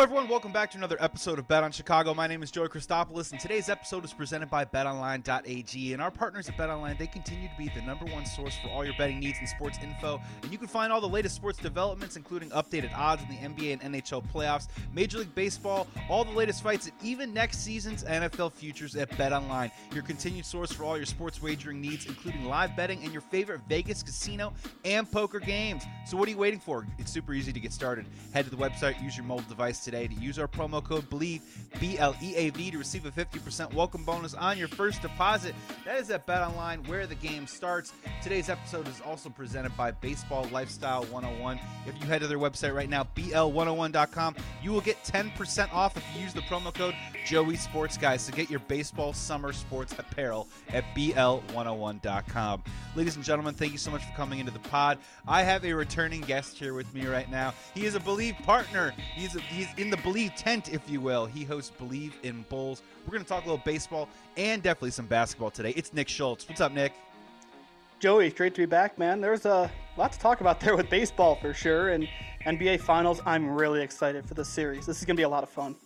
Everyone. Welcome back to another episode of Bet on Chicago. My name is Joey Christopoulos, and today's episode is presented by BetOnline.ag. And our partners at BetOnline, they continue to be the number one source for all your betting needs and sports info. And you can find all the latest sports developments, including updated odds in the NBA and NHL playoffs, Major League Baseball, all the latest fights, and even next season's NFL futures at BetOnline. Your continued source for all your sports wagering needs, including live betting and your favorite Vegas casino and poker games. So, what are you waiting for? It's super easy to get started. Head to the website, use your mobile device device today to use our promo code BLEAV, B L E A V, to receive a 50% welcome bonus on your first deposit. That is at Bet Online, where the game starts. Today's episode is also presented by Baseball Lifestyle 101. If you head to their website right now, BL101.com, you will get 10% off if you use the promo code Joey Sports Guys to get your baseball summer sports apparel at BL101.com. Ladies and gentlemen, thank you so much for coming into the pod. I have a returning guest here with me right now. He is a Bleav partner. He's a, he's in the Bleav tent, if you will. He hosts Bleav in Bulls. We're going to talk a little baseball and definitely some basketball today. It's Nick Schultz. What's up, Nick? Joey, great to be back, man. There's a lot to talk about there with baseball for sure, and NBA Finals. I'm really excited for this series. This is going to be a lot of fun.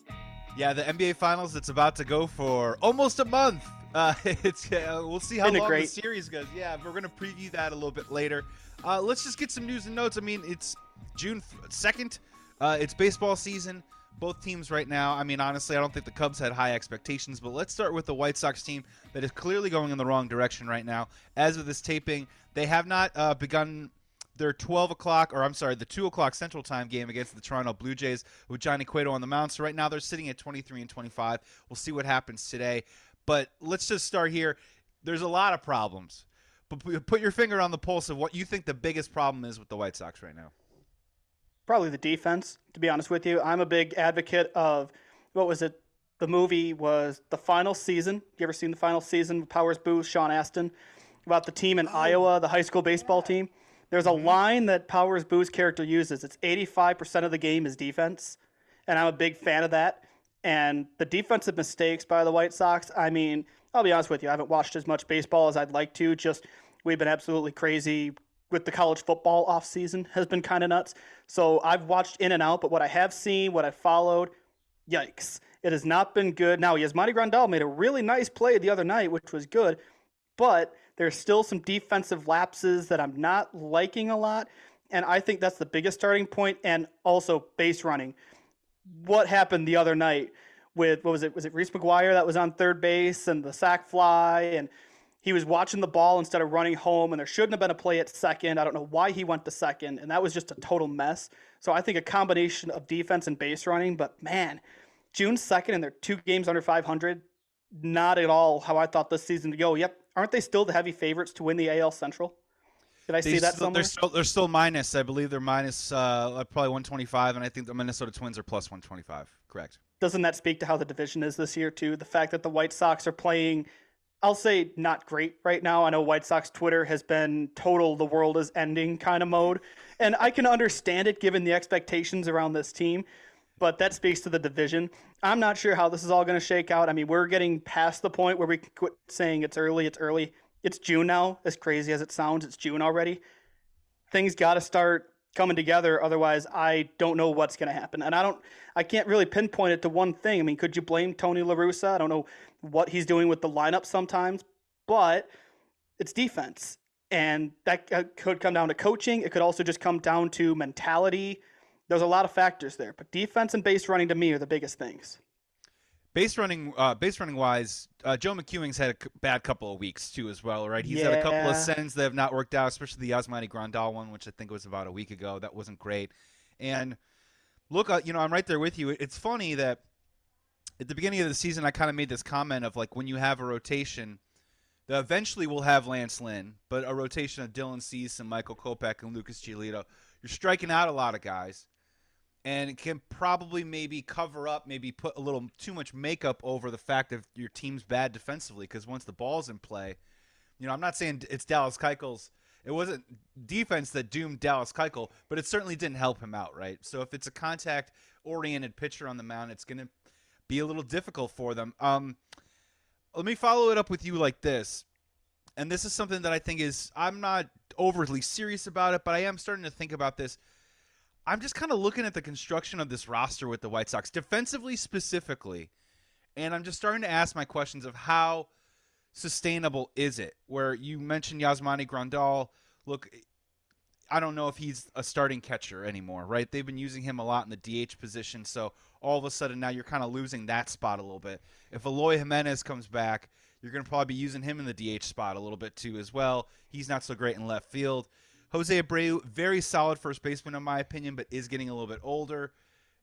Yeah, the NBA Finals. It's about to go for almost a month. Uh, it's uh, we'll see how long great. the series goes. Yeah, we're gonna preview that a little bit later. Uh, let's just get some news and notes. I mean, it's June second. Uh, it's baseball season. Both teams right now. I mean, honestly, I don't think the Cubs had high expectations, but let's start with the White Sox team that is clearly going in the wrong direction right now. As of this taping, they have not uh, begun their 12 o'clock, or I'm sorry, the 2 o'clock Central Time game against the Toronto Blue Jays with Johnny Cueto on the mound. So right now they're sitting at 23 and 25. We'll see what happens today. But let's just start here. There's a lot of problems. But put your finger on the pulse of what you think the biggest problem is with the White Sox right now. Probably the defense, to be honest with you. I'm a big advocate of what was it? The movie was the final season. You ever seen the final season? Powers Boothe, Sean Astin, about the team in oh. Iowa, the high school baseball team. There's a mm-hmm. line that Powers Boothe's character uses. It's 85% of the game is defense, and I'm a big fan of that. And the defensive mistakes by the White Sox, I mean, I'll be honest with you, I haven't watched as much baseball as I'd like to. Just we've been absolutely crazy with the college football off season has been kind of nuts. So I've watched in and out, but what I have seen, what I followed, yikes. It has not been good. Now, Yasmani Grandal made a really nice play the other night, which was good, but there's still some defensive lapses that I'm not liking a lot. And I think that's the biggest starting point, and also base running. What happened the other night with, what was it? Was it Reese McGuire that was on third base and the sac fly? And he was watching the ball instead of running home, and there shouldn't have been a play at second. I don't know why he went to second, and that was just a total mess. So I think a combination of defense and base running, but man, June 2nd, and they're two games under 500. Not at all how I thought this season to go. Yep, aren't they still the heavy favorites to win the AL Central? Did I they see that still, somewhere? They're still, they're still minus. I believe they're minus, uh, probably 125, and I think the Minnesota Twins are plus 125. Correct. Doesn't that speak to how the division is this year too? The fact that the White Sox are playing, I'll say not great right now. I know White Sox Twitter has been total the world is ending kind of mode, and I can understand it given the expectations around this team but that speaks to the division. I'm not sure how this is all going to shake out. I mean, we're getting past the point where we can quit saying it's early, it's early. It's June now, as crazy as it sounds, it's June already. Things got to start coming together otherwise I don't know what's going to happen. And I don't I can't really pinpoint it to one thing. I mean, could you blame Tony La Russa? I don't know what he's doing with the lineup sometimes, but it's defense. And that could come down to coaching. It could also just come down to mentality there's a lot of factors there, but defense and base running to me are the biggest things. Base running, uh, base running wise, uh, Joe McEwing's had a bad couple of weeks too, as well, right? He's yeah. had a couple of sends that have not worked out, especially the Yasmani Grandal one, which I think was about a week ago. That wasn't great. And look, uh, you know, I'm right there with you. It's funny that at the beginning of the season, I kind of made this comment of like when you have a rotation, that eventually we'll have Lance Lynn, but a rotation of Dylan Cease and Michael Kopech and Lucas Giolito, you're striking out a lot of guys and can probably maybe cover up, maybe put a little too much makeup over the fact that your team's bad defensively. Because once the ball's in play, you know, I'm not saying it's Dallas Keuchel's. It wasn't defense that doomed Dallas Keuchel, but it certainly didn't help him out, right? So if it's a contact-oriented pitcher on the mound, it's going to be a little difficult for them. Um, let me follow it up with you like this. And this is something that I think is I'm not overly serious about it, but I am starting to think about this. I'm just kind of looking at the construction of this roster with the White Sox, defensively specifically, and I'm just starting to ask my questions of how sustainable is it? Where you mentioned Yasmani Grandal, look, I don't know if he's a starting catcher anymore, right? They've been using him a lot in the DH position, so all of a sudden now you're kind of losing that spot a little bit. If Eloy Jimenez comes back, you're going to probably be using him in the DH spot a little bit too as well. He's not so great in left field. Jose Abreu, very solid first baseman in my opinion, but is getting a little bit older.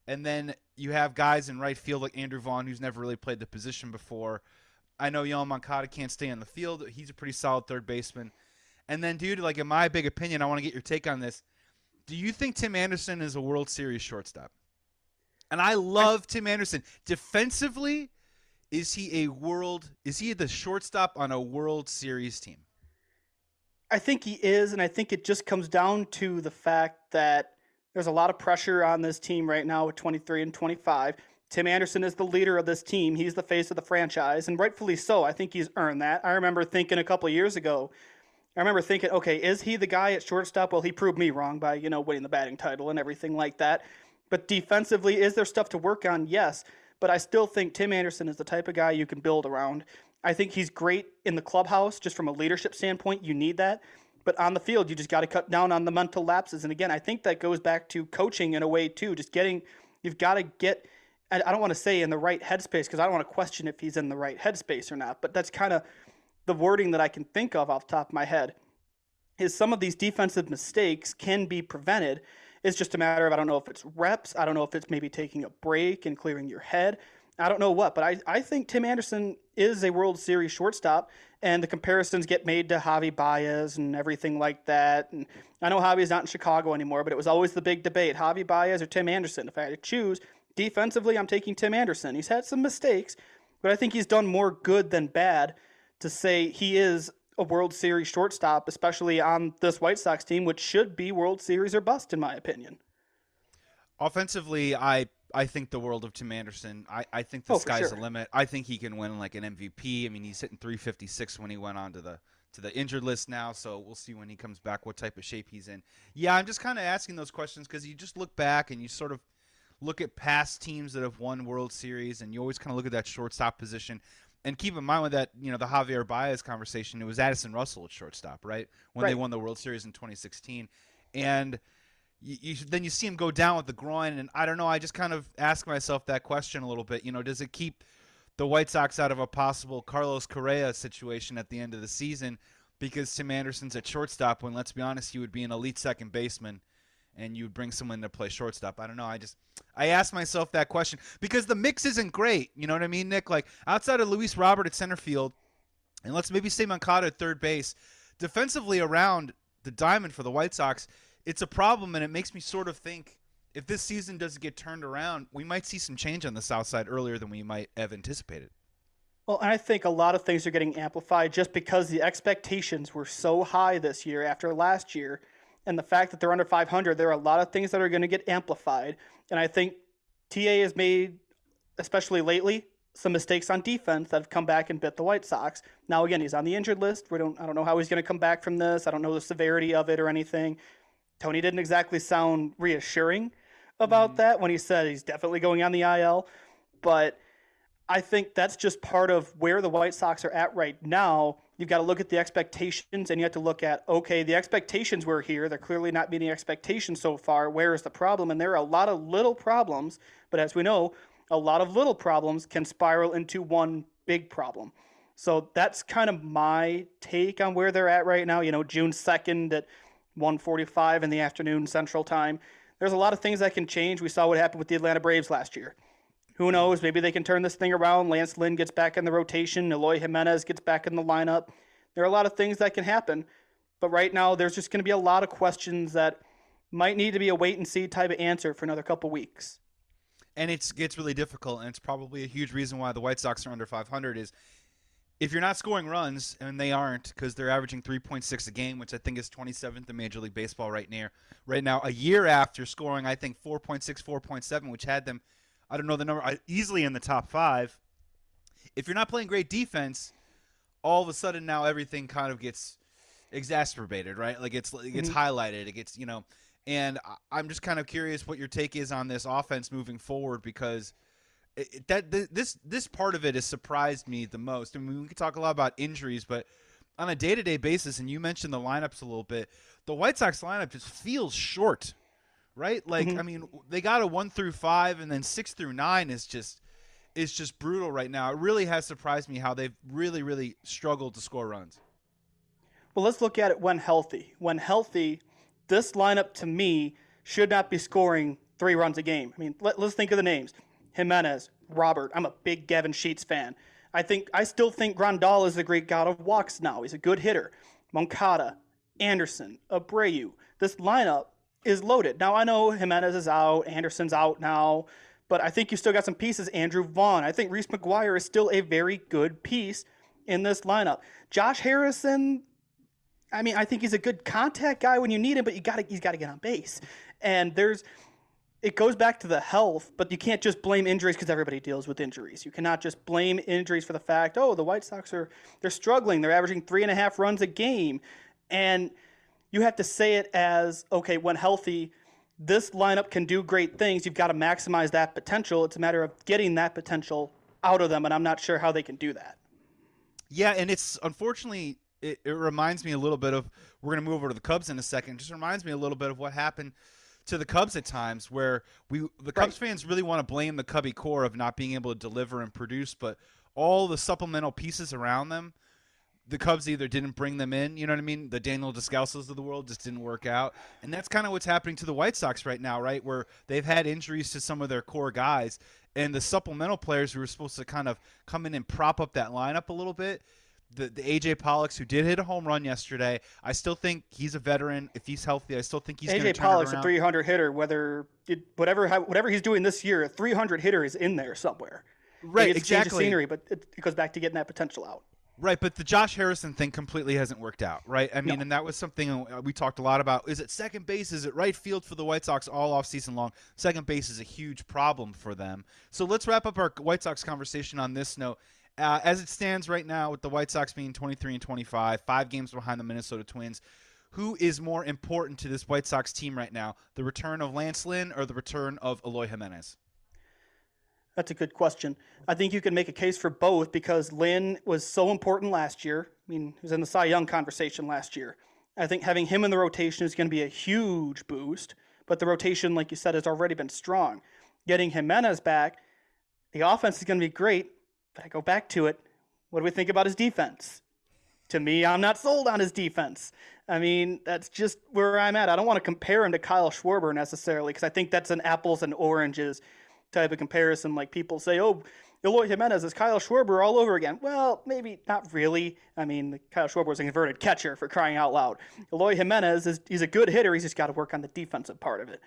And then you have guys in right field like Andrew Vaughn, who's never really played the position before. I know Yoan Moncada can't stay on the field. He's a pretty solid third baseman. And then, dude, like in my big opinion, I want to get your take on this. Do you think Tim Anderson is a World Series shortstop? And I love Tim Anderson. Defensively, is he a world is he the shortstop on a World Series team? I think he is, and I think it just comes down to the fact that there's a lot of pressure on this team right now with 23 and 25. Tim Anderson is the leader of this team. He's the face of the franchise, and rightfully so. I think he's earned that. I remember thinking a couple years ago, I remember thinking, okay, is he the guy at shortstop? Well, he proved me wrong by, you know, winning the batting title and everything like that. But defensively, is there stuff to work on? Yes. But I still think Tim Anderson is the type of guy you can build around. I think he's great in the clubhouse, just from a leadership standpoint. You need that. But on the field, you just got to cut down on the mental lapses. And again, I think that goes back to coaching in a way, too. Just getting, you've got to get, I don't want to say in the right headspace because I don't want to question if he's in the right headspace or not. But that's kind of the wording that I can think of off top of my head. Is some of these defensive mistakes can be prevented. It's just a matter of I don't know if it's reps. I don't know if it's maybe taking a break and clearing your head. I don't know what, but I, I think Tim Anderson is a World Series shortstop, and the comparisons get made to Javi Baez and everything like that. And I know Javi's not in Chicago anymore, but it was always the big debate: Javi Baez or Tim Anderson. If I had to choose defensively, I'm taking Tim Anderson. He's had some mistakes, but I think he's done more good than bad to say he is a World Series shortstop, especially on this White Sox team, which should be World Series or bust, in my opinion. Offensively, I I think the world of Tim Anderson. I, I think the Oh, sky's sure. the limit. I think he can win like an MVP. I mean, he's hitting 356 when he went on to the to the injured list now, so we'll see when he comes back what type of shape he's in. Yeah, I'm just kind of asking those questions because you just look back and you sort of look at past teams that have won World Series, and you always kind of look at that shortstop position. And keep in mind with that, you know, the Javier Baez conversation, it was Addison Russell at shortstop, right? When they won the World Series in 2016, and you, you then you see him go down with the groin, and I don't know. I just kind of ask myself that question a little bit. You know, does it keep the White Sox out of a possible Carlos Correa situation at the end of the season because Tim Anderson's at shortstop? When let's be honest, he would be an elite second baseman, and you bring someone to play shortstop. I don't know. I just I ask myself that question because the mix isn't great. You know what I mean, Nick? Like outside of Luis Robert at center field, and let's maybe say Moncada at third base, defensively around the diamond for the White Sox, it's a problem, and it makes me sort of think if this season doesn't get turned around, we might see some change on the south side earlier than we might have anticipated. Well, and I think a lot of things are getting amplified just because the expectations were so high this year after last year. And the fact that they're under 500, there are a lot of things that are going to get amplified. And I think TA has made, especially lately, some mistakes on defense that have come back and bit the White Sox. Now, again, he's on the injured list. We don't, I don't know how he's going to come back from this. I don't know the severity of it or anything. Tony didn't exactly sound reassuring about mm-hmm. that when he said he's definitely going on the IL. But I think that's just part of where the White Sox are at right now. You've got to look at the expectations and you have to look at, okay, the expectations were here. They're clearly not meeting expectations so far. Where is the problem? And there are a lot of little problems, but as we know, a lot of little problems can spiral into one big problem. So that's kind of my take on where they're at right now. You know, June 2nd at 1:45 in the afternoon Central Time. There's a lot of things that can change. We saw what happened with the Atlanta Braves last year. Who knows? Maybe they can turn this thing around. Lance Lynn gets back in the rotation. Eloy Jimenez gets back in the lineup. There are a lot of things that can happen. But right now, there's just going to be a lot of questions that might need to be a wait and see type of answer for another couple weeks. and it's gets really difficult and it's probably a huge reason why the White Sox are under 500 is if you're not scoring runs and they aren't because they're averaging 3.6 a game which I think is 27th in Major League Baseball right now right now a year after scoring I think 4.6 4.7 which had them I don't know the number I- easily in the top 5 if you're not playing great defense, all of a sudden now everything kind of gets exacerbated, right? Like it's it gets Mhm. highlighted. It gets you know, and I'm just kind of curious what your take is on this offense moving forward because it, it- that th- this this part of it has surprised me the most. I mean, we can talk a lot about injuries, but on a day to day basis, and you mentioned the lineups a little bit, the White Sox lineup just feels short, right? Like Mhm. I mean, they got a one through five, and then six through nine is just is just brutal right now. It really has surprised me how they've really really struggled to score runs. Well, let's look at it when healthy. When healthy, this lineup to me should not be scoring three runs a game. I mean, let, us think of the names: Jimenez, Robert. I'm a big Gavin Sheets fan. I think I still think Grandal is the great god of walks now. He's a good hitter. Moncada, Anderson, Abreu. This lineup is loaded. Now I know Jimenez is out, Anderson's out now, but I think you still got some pieces. Andrew Vaughn. I think Reese McGuire is still a very good piece in this lineup. Josh Harrison, I mean, I think he's a good contact guy when you need him, but you got to he's got to get on base. And there's it goes back to the health, but you can't just blame injuries because everybody deals with injuries. You cannot just blame injuries for the fact, oh, the White Sox are they're struggling. They're averaging three and a half runs a game, and you have to say it as okay when healthy. This lineup can do great things. You've got to maximize that potential. It's a matter of getting that potential out of them, and I'm not sure how they can do that. Yeah, and it's unfortunately it, it reminds me a little bit of we're gonna move over to the Cubs in a second. It just reminds me a little bit of what happened to the Cubs at times where we the Cubs fans really want to blame the Cubby core of not being able to deliver and produce, but all the supplemental pieces around them, the Cubs either didn't bring them in, you know what I mean? The Daniel Descalsos of the world just didn't work out. And that's kind of what's happening to the White Sox right now, right? Where they've had injuries to some of their core guys and the supplemental players who were supposed to kind of come in and prop up that lineup a little bit the, the AJ Pollocks who did hit a home run yesterday. I still think he's a veteran. If he's healthy, I still think he's going to AJ Pollock's a 300 hitter. Whether it, whatever whatever he's doing this year, a 300 hitter is in there somewhere. Right, it's change of exactly. scenery, but it, it goes back to getting that potential out. Right, but the Josh Harrison thing completely hasn't worked out, right? I mean, No. and that was something we talked a lot about. Is it second base? Is it right field for the White Sox all off season long? Second base is a huge problem for them. So let's wrap up our White Sox conversation on this note. Uh, as it stands right now, with the White Sox being 23 and 25, five games behind the Minnesota Twins, who is more important to this White Sox team right now? The return of Lance Lynn or the return of Eloy Jimenez? That's a good question. I think you can make a case for both because Lynn was so important last year. I mean, he was in the Cy Young conversation last year. I think having him in the rotation is going to be a huge boost, but the rotation, like you said, has already been strong. Getting Jimenez back, the offense is going to be great, but I go back to it. What do we think about his defense? To me, I'm not sold on his defense. I mean, that's just where I'm at. I don't want to compare him to Kyle Schwarber necessarily because I think that's an apples and oranges type of comparison. Like people say, oh, Eloy Jimenez is Kyle Schwarber all over again. Well, maybe not really. I mean, Kyle Schwarber was a converted catcher for crying out loud. Eloy Jimenez is he's a good hitter. He's just got to work on the defensive part of it.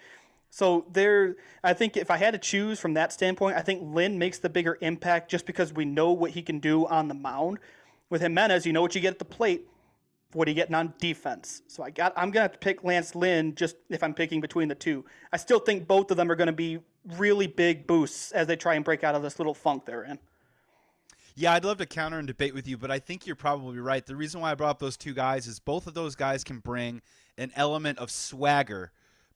So there, I think if I had to choose from that standpoint, I think Lynn makes the bigger impact just because we know what he can do on the mound. With Jimenez, you know what you get at the plate. What are you getting on defense? So I got. I'm gonna have to pick Lance Lynn just if I'm picking between the two. I still think both of them are gonna be really big boosts as they try and break out of this little funk they're in. Yeah, I'd love to counter and debate with you, but I think you're probably right. The reason why I brought up those two guys is both of those guys can bring an element of swagger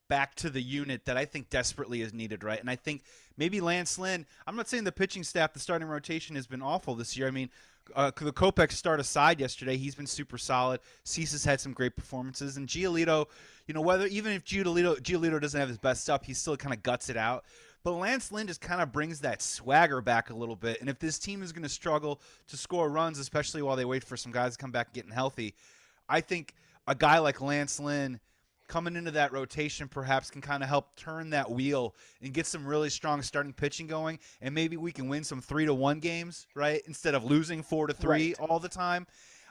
back to the unit that I think desperately is needed, right? And I think maybe Lance Lynn, I'm not saying the pitching staff, the starting rotation has been awful this year. I mean, uh, the Kopech start aside yesterday, he's been super solid. Cease's had some great performances, and Giolito, you know, whether even if Giolito Giolito doesn't have his best stuff, he still kind of guts it out. But Lance Lynn just kind of brings that swagger back a little bit. And if this team is going to struggle to score runs, especially while they wait for some guys to come back and getting healthy, I think a guy like Lance Lynn coming into that rotation perhaps can kind of help turn that wheel and get some really strong starting pitching going and maybe we can win some 3 to 1 games, right? Instead of losing 4 to 3 Right. all the time.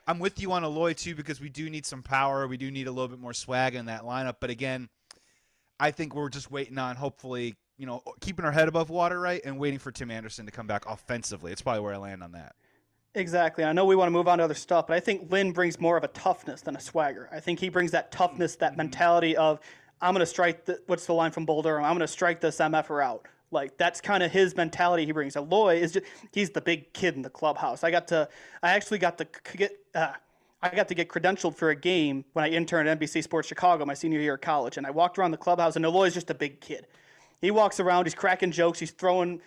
I'm with you on Eloy too because we do need some power. We do need a little bit more swag in that lineup. But again, I think we're just waiting on hopefully, you know, keeping our head above water, right? And waiting for Tim Anderson to come back offensively. It's probably where I land on that. Exactly. I know we want to move on to other stuff, but I think Lynn brings more of a toughness than a swagger. I think he brings that toughness, that mentality of I'm going to strike the what's the line from Boulder? I'm going to strike this MFer out, Like that's kind of his mentality he brings. Eloy is just he's the big kid in the clubhouse. I got to I actually got to get uh, I got to get credentialed for a game when I interned at NBC Sports Chicago my senior year of college, and I walked around the clubhouse, and Eloy's just a big kid. He walks around, he's cracking jokes, he's throwing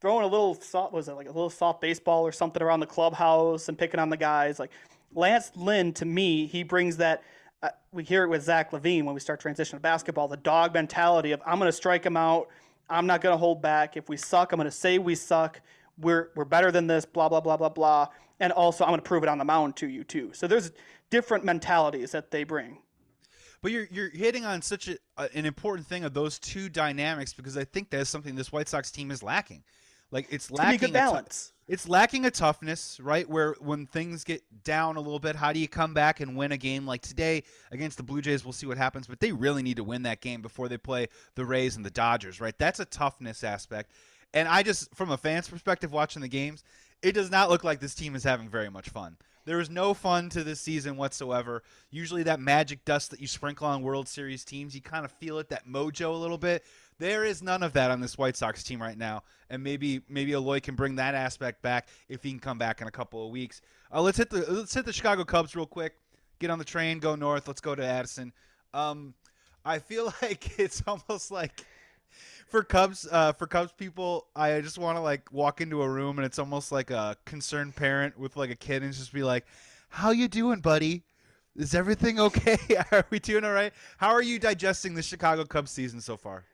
throwing a little soft was it like a little soft baseball or something around the clubhouse and picking on the guys. Like Lance Lynn, to me, he brings that. Uh, we hear it with Zach LaVine when we start transitioning to basketball. The dog mentality of I'm going to strike him out. I'm not going to hold back. If we suck, I'm going to say we suck. We're we're better than this. Blah blah blah blah blah. And also, I'm going to prove it on the mound to you too. So there's different mentalities that they bring. But you're you're hitting on such a, an important thing of those two dynamics because I think that's something this White Sox team is lacking. Like it's lacking good balance. T- it's lacking a toughness, right? Where when things get down a little bit, how do you come back and win a game like today against the Blue Jays? We'll see what happens, but they really need to win that game before they play the Rays and the Dodgers, right? That's a toughness aspect. And I just, from a fan's perspective, watching the games, it does not look like this team is having very much fun. There is no fun to this season whatsoever. Usually, that magic dust that you sprinkle on World Series teams, you kind of feel it, that mojo a little bit. There is none of that on this White Sox team right now, and maybe maybe Eloy can bring that aspect back if he can come back in a couple of weeks. Uh, let's hit the let's hit the Chicago Cubs real quick. Get on the train, go north. Let's go to Addison. Um, I feel like it's almost like for Cubs uh, for Cubs people, I just want to like walk into a room and it's almost like a concerned parent with like a kid and just be like, "How you doing, buddy? Is everything okay? are we doing all right? How are you digesting the Chicago Cubs season so far?"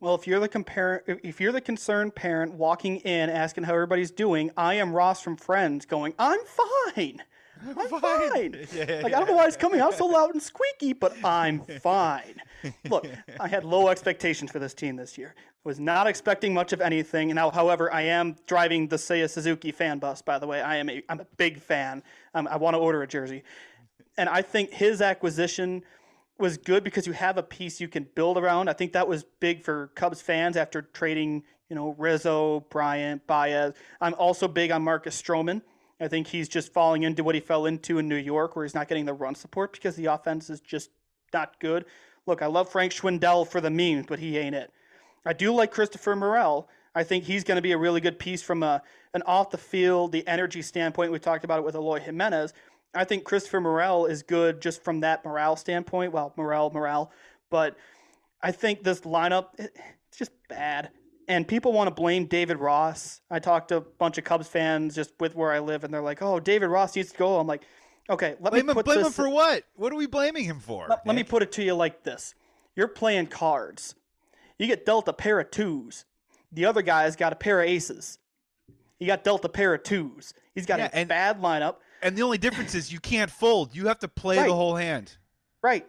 Well, if you're the compare, if you're the concerned parent walking in asking how everybody's doing, I am Ross from Friends, going, "I'm fine, I'm fine." fine. Yeah, like I don't know why it's coming out so loud and squeaky, but I'm fine. Look, I had low expectations for this team this year. Was not expecting much of anything. Now, however, I am driving the Seiya Suzuki fan bus. By the way, I am a I'm a big fan. Um, I want to order a jersey, and I think his acquisition was good because you have a piece you can build around. I think that was big for Cubs fans after trading, you know, Rizzo, Bryant, Baez. I'm also big on Marcus Stroman. I think he's just falling into what he fell into in New York, where he's not getting the run support because the offense is just not good. Look, I love Frank Schwindel for the memes, but he ain't it. I do like Christopher Morel. I think he's going to be a really good piece from a, an off the field, the energy standpoint. We talked about it with Eloy Jimenez. I think Christopher Morel is good just from that morale standpoint. Well, morale, morale. But I think this lineup, it's just bad. And people want to blame David Ross. I talked to a bunch of Cubs fans just with where I live, and they're like, oh, David Ross needs to go. I'm like, okay, let blame me put him, blame this, him for what? What are we blaming him for? Let, let me put it to you like this You're playing cards. You get dealt a pair of twos. The other guy's got a pair of aces. He got dealt a pair of twos. He's got yeah, a and- bad lineup and the only difference is you can't fold. You have to play right. the whole hand. Right.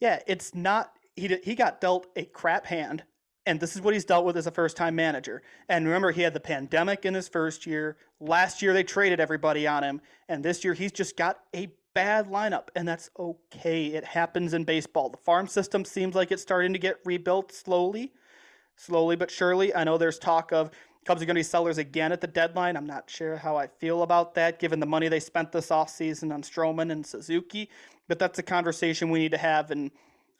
Yeah, it's not he he got dealt a crap hand and this is what he's dealt with as a first time manager. And remember he had the pandemic in his first year. Last year they traded everybody on him and this year he's just got a bad lineup and that's okay. It happens in baseball. The farm system seems like it's starting to get rebuilt slowly. Slowly but surely. I know there's talk of Cubs are going to be sellers again at the deadline. I'm not sure how I feel about that, given the money they spent this offseason on Stroman and Suzuki. But that's a conversation we need to have in,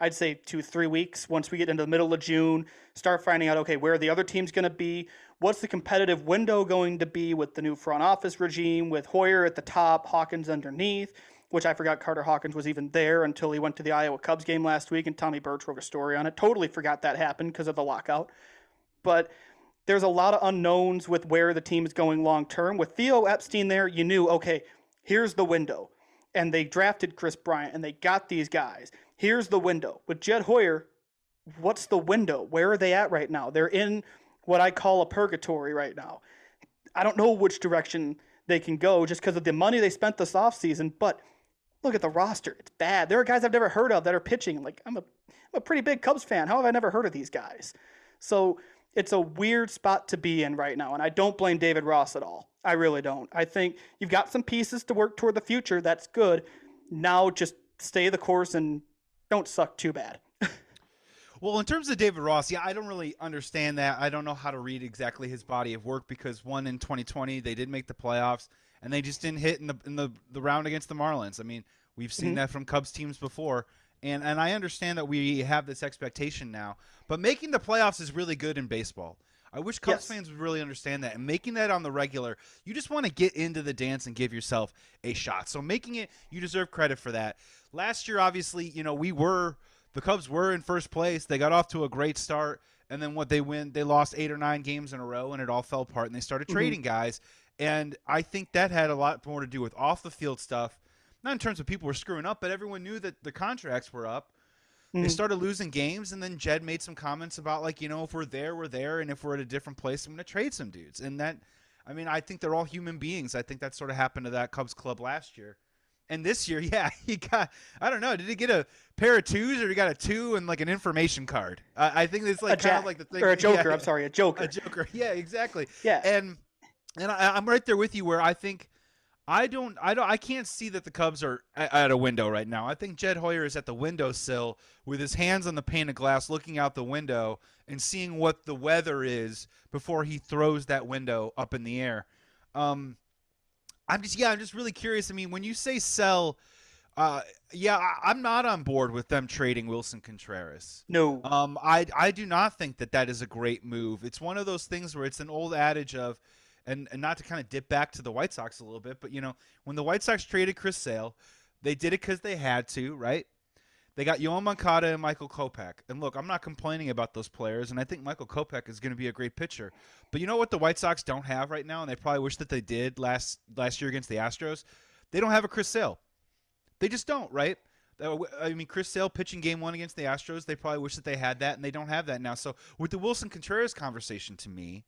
I'd say, two, three weeks. Once we get into the middle of June, start finding out, okay, where are the other teams going to be? What's the competitive window going to be with the new front office regime, with Hoyer at the top, Hawkins underneath? Which I forgot Carter Hawkins was even there until he went to the Iowa Cubs game last week, and Tommy Birch wrote a story on it. Totally forgot that happened because of the lockout. But there's a lot of unknowns with where the team is going long term. With Theo Epstein there, you knew, okay, here's the window. And they drafted Kris Bryant and they got these guys. Here's the window. With Jed Hoyer, what's the window? Where are they at right now? They're in what I call a purgatory right now. I don't know which direction they can go just because of the money they spent this offseason, but look at the roster. It's bad. There are guys I've never heard of that are pitching. Like, I'm a, I'm a pretty big Cubs fan. How have I never heard of these guys? So it's a weird spot to be in right now. And I don't blame David Ross at all. I really don't. I think you've got some pieces to work toward the future. That's good. Now just stay the course and don't suck too bad. well, in terms of David Ross, yeah, I don't really understand that. I don't know how to read exactly his body of work because one in 2020 they did make the playoffs and they just didn't hit in the in the, the round against the Marlins. I mean, we've seen mm-hmm. that from Cubs teams before And and I understand that we have this expectation now, but making the playoffs is really good in baseball. I wish Cubs Yes. fans would really understand that and making that on the regular. You just want to get into the dance and give yourself a shot. So making it, you deserve credit for that. Last year, obviously, you know we were the Cubs were in first place. They got off to a great start, and then what they win, they lost eight or nine games in a row, and it all fell apart. And they started Mhm. trading guys, and I think that had a lot more to do with off the field stuff. Not in terms of people were screwing up, but everyone knew that the contracts were up. They Mhm. started losing games, and then Jed made some comments about like, you know, if we're there, we're there, and if we're at a different place, I'm going to trade some dudes. And that, I mean, I think they're all human beings. I think that sort of happened to that Cubs club last year. And this year, yeah, he got, I don't know, did he get a pair of twos or he got a two and like an information card? I I think it's like a kind jack of like the thing. or a joker. yeah, I'm sorry, a joker. a joker. Yeah, exactly. yeah. And and I, I'm right there with you where I think I don't I don't I can't see that the Cubs are at a window right now. I think Jed Hoyer is at the windowsill with his hands on the pane of glass, looking out the window and seeing what the weather is before he throws that window up in the air. Um, I'm just yeah, I'm just really curious. I mean, when you say sell, uh, yeah, I, I'm not on board with them trading Willson Contreras. no. Um, I I do not think that that is a great move. It's one of those things where it's an old adage of, and and not to kind of dip back to the White Sox a little bit, but you know when the White Sox traded Chris Sale, they did it because they had to, right? They got Yoan Moncada and Michael Kopech. And look, I'm not complaining about those players, and I think Michael Kopech is going to be a great pitcher. But you know what the White Sox don't have right now, and they probably wish that they did last last year against the Astros? They don't have a Chris Sale. They just don't, right? I mean, Chris Sale pitching game one against the Astros, they probably wish that they had that, and they don't have that now. So, with the Willson Contreras conversation to me,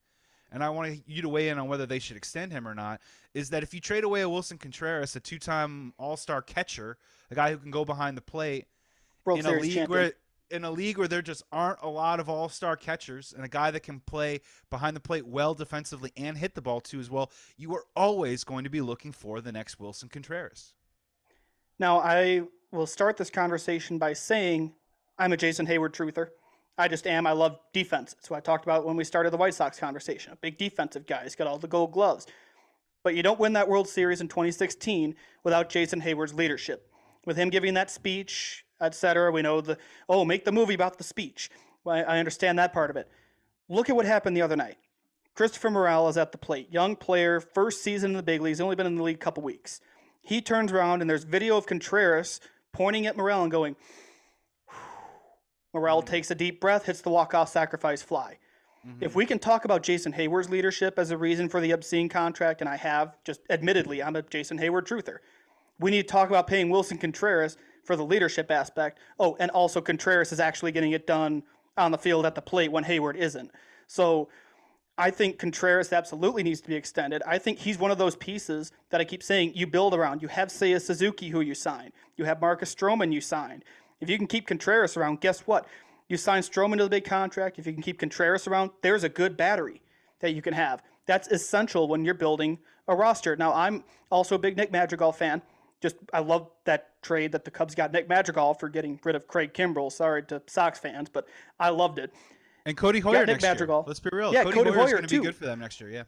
and I want you to weigh in on whether they should extend him or not, is that if you trade away a Willson Contreras, a two time All Star catcher, a guy who can go behind the plate, World in a Series league champion. where in a league where there just aren't a lot of all-star catchers and a guy that can play behind the plate well defensively and hit the ball too as well, you are always going to be looking for the next Willson Contreras. Now, I will start this conversation by saying I'm a Jason Heyward truther. I just am. I love defense. That's what I talked about when we started the White Sox conversation. A big defensive guy. He's got all the gold gloves. But you don't win that World Series in 2016 without Jason Heyward's leadership. With him giving that speech, etc., we know the, oh, make the movie about the speech. I I understand that part of it. Look at what happened the other night. Christopher Morel is at the plate. Young player, first season in the big leagues, only been in the league a couple weeks. He turns around and there's video of Contreras pointing at Morel and going, Morel mm-hmm. takes a deep breath, hits the walk-off sacrifice fly. Mm-hmm. If we can talk about Jason Heyward's leadership as a reason for the obscene contract, and I have, just admittedly, I'm a Jason Heyward truther. We need to talk about paying Willson Contreras for the leadership aspect. Oh, and also Contreras is actually getting it done on the field at the plate when Heyward isn't. So I think Contreras absolutely needs to be extended. I think he's one of those pieces that I keep saying you build around. You have Seiya Suzuki who you sign. You have Marcus Stroman you signed. If you can keep Contreras around, guess what? You sign Stroman to the big contract. If you can keep Contreras around, there's a good battery that you can have. That's essential when you're building a roster. Now, I'm also a big Nick Madrigal fan. Just I love that trade that the Cubs got Nick Madrigal for getting rid of Craig Kimbrel. Sorry to Sox fans, but I loved it. And Codi Heuer Nick next Madrigal. year. Let's be real. Yeah, Cody, Codi Heuer is going to be good for them next year. Yeah.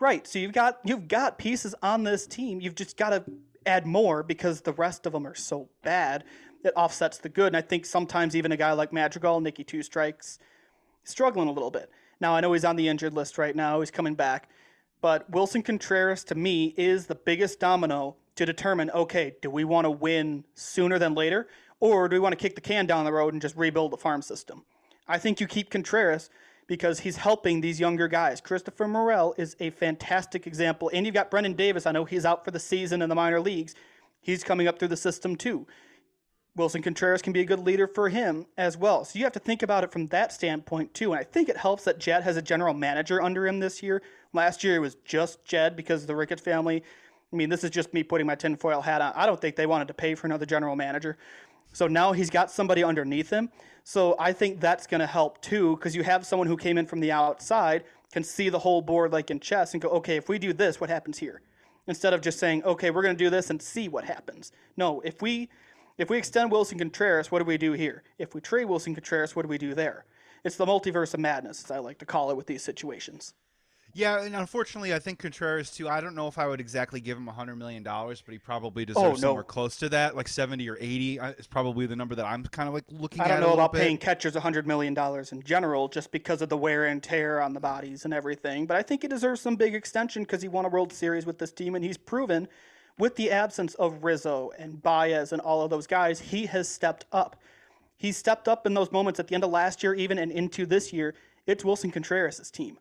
Right. So you've got you've got pieces on this team. You've just got to add more because the rest of them are so bad. It offsets the good. And I think sometimes even a guy like Madrigal, Nicky Two Strikes, struggling a little bit. Now I know he's on the injured list right now. He's coming back. But Willson Contreras to me is the biggest domino to determine okay, do we want to win sooner than later or do we want to kick the can down the road and just rebuild the farm system? I think you keep Contreras because he's helping these younger guys. Christopher Morel is a fantastic example. And you've got Brennan Davis. I know he's out for the season in the minor leagues. He's coming up through the system too. Willson Contreras can be a good leader for him as well. So you have to think about it from that standpoint too. And I think it helps that Jed has a general manager under him this year. Last year it was just Jed because the Ricketts family. I mean, this is just me putting my tinfoil hat on. I don't think they wanted to pay for another general manager. So now he's got somebody underneath him. So I think that's going to help too, because you have someone who came in from the outside, can see the whole board like in chess, and go, okay, if we do this, what happens here? Instead of just saying, okay, we're going to do this and see what happens. No, if we if we extend Willson Contreras, what do we do here? If we trade Willson Contreras, what do we do there? It's the multiverse of madness, as I like to call it with these situations. Yeah, and unfortunately, I think Contreras too. I don't know if I would exactly give him a hundred million dollars, but he probably deserves oh, no. somewhere close to that, like seventy or eighty. Uh, is probably the number that I'm kind of like looking. At. I don't know about bit. paying catchers a hundred million dollars in general, just because of the wear and tear on the bodies and everything. But I think he deserves some big extension because he won a World Series with this team, and he's proven, with the absence of Rizzo and Baez and all of those guys, he has stepped up. He stepped up in those moments at the end of last year, even and into this year. It's Willson Contreras' team.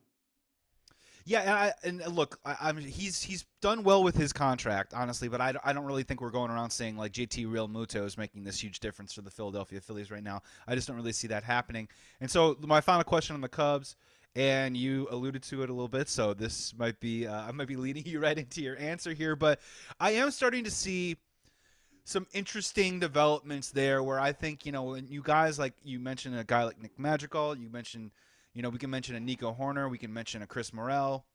Yeah, and, I, and look, I, am he's he's done well with his contract, honestly, but I, I don't really think we're going around saying like JT Realmuto is making this huge difference for the Philadelphia Phillies right now. I just don't really see that happening. And so my final question on the Cubs, and you alluded to it a little bit, so this might be uh, I might be leading you right into your answer here, but I am starting to see some interesting developments there where I think you know when you guys like you mentioned a guy like Nick Madrigal, you mentioned you know, we can mention a Nico Hoerner, We can mention a Chris Morel.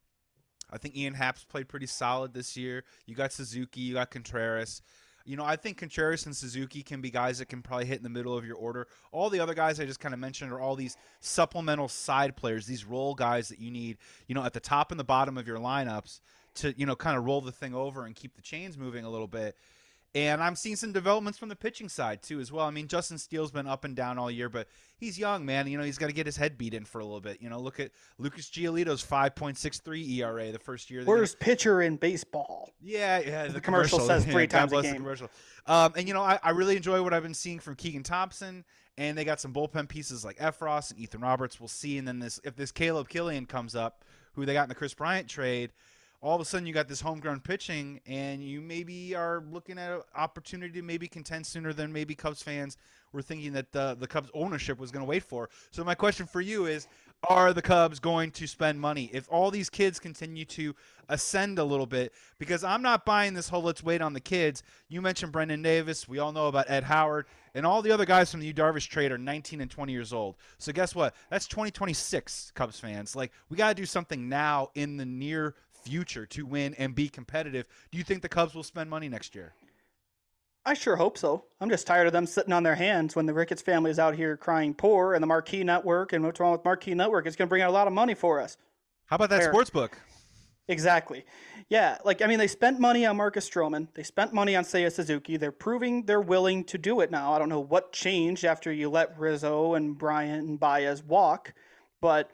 I think Ian Happ's played pretty solid this year. You got Suzuki, you got Contreras. You know, I think Contreras and Suzuki can be guys that can probably hit in the middle of your order. All the other guys I just kind of mentioned are all these supplemental side players, these role guys that you need, you know, at the top and the bottom of your lineups to, you know, kind of roll the thing over and keep the chains moving a little bit. And I'm seeing some developments from the pitching side too, as well. I mean, Justin Steele's been up and down all year, but he's young, man. You know, he's got to get his head beat in for a little bit. You know, look at Lucas Giolito's 5.63 ERA the first year. Worst pitcher in baseball. Yeah, yeah. The, the commercial, commercial, says three times a game. commercial. Um, and you know, I, I really enjoy what I've been seeing from Keegan Thompson, and they got some bullpen pieces like Effross and Ethan Roberts. We'll see, and then this if this Caleb Killian comes up, who they got in the Kris Bryant trade all of a sudden you got this homegrown pitching and you maybe are looking at an opportunity to maybe contend sooner than maybe Cubs fans were thinking that the, the Cubs ownership was going to wait for. So my question for you is are the Cubs going to spend money if all these kids continue to ascend a little bit? Because I'm not buying this whole let's wait on the kids. You mentioned Brennan Davis. We all know about Ed Howard. And all the other guys from the Yu Darvish trade are 19 and 20 years old. So guess what? That's 2026, Cubs fans. Like, we got to do something now in the near future to win and be competitive. Do you think the Cubs will spend money next year? I sure hope so. I'm just tired of them sitting on their hands when the Ricketts family is out here crying poor and the Marquee Network and what's wrong with Marquee Network? It's going to bring out a lot of money for us. How about that Fair. sports book? Exactly. Yeah, like I mean, they spent money on Marcus Stroman. They spent money on Seiya Suzuki. They're proving they're willing to do it now. I don't know what changed after you let Rizzo and Bryant and Baez walk, but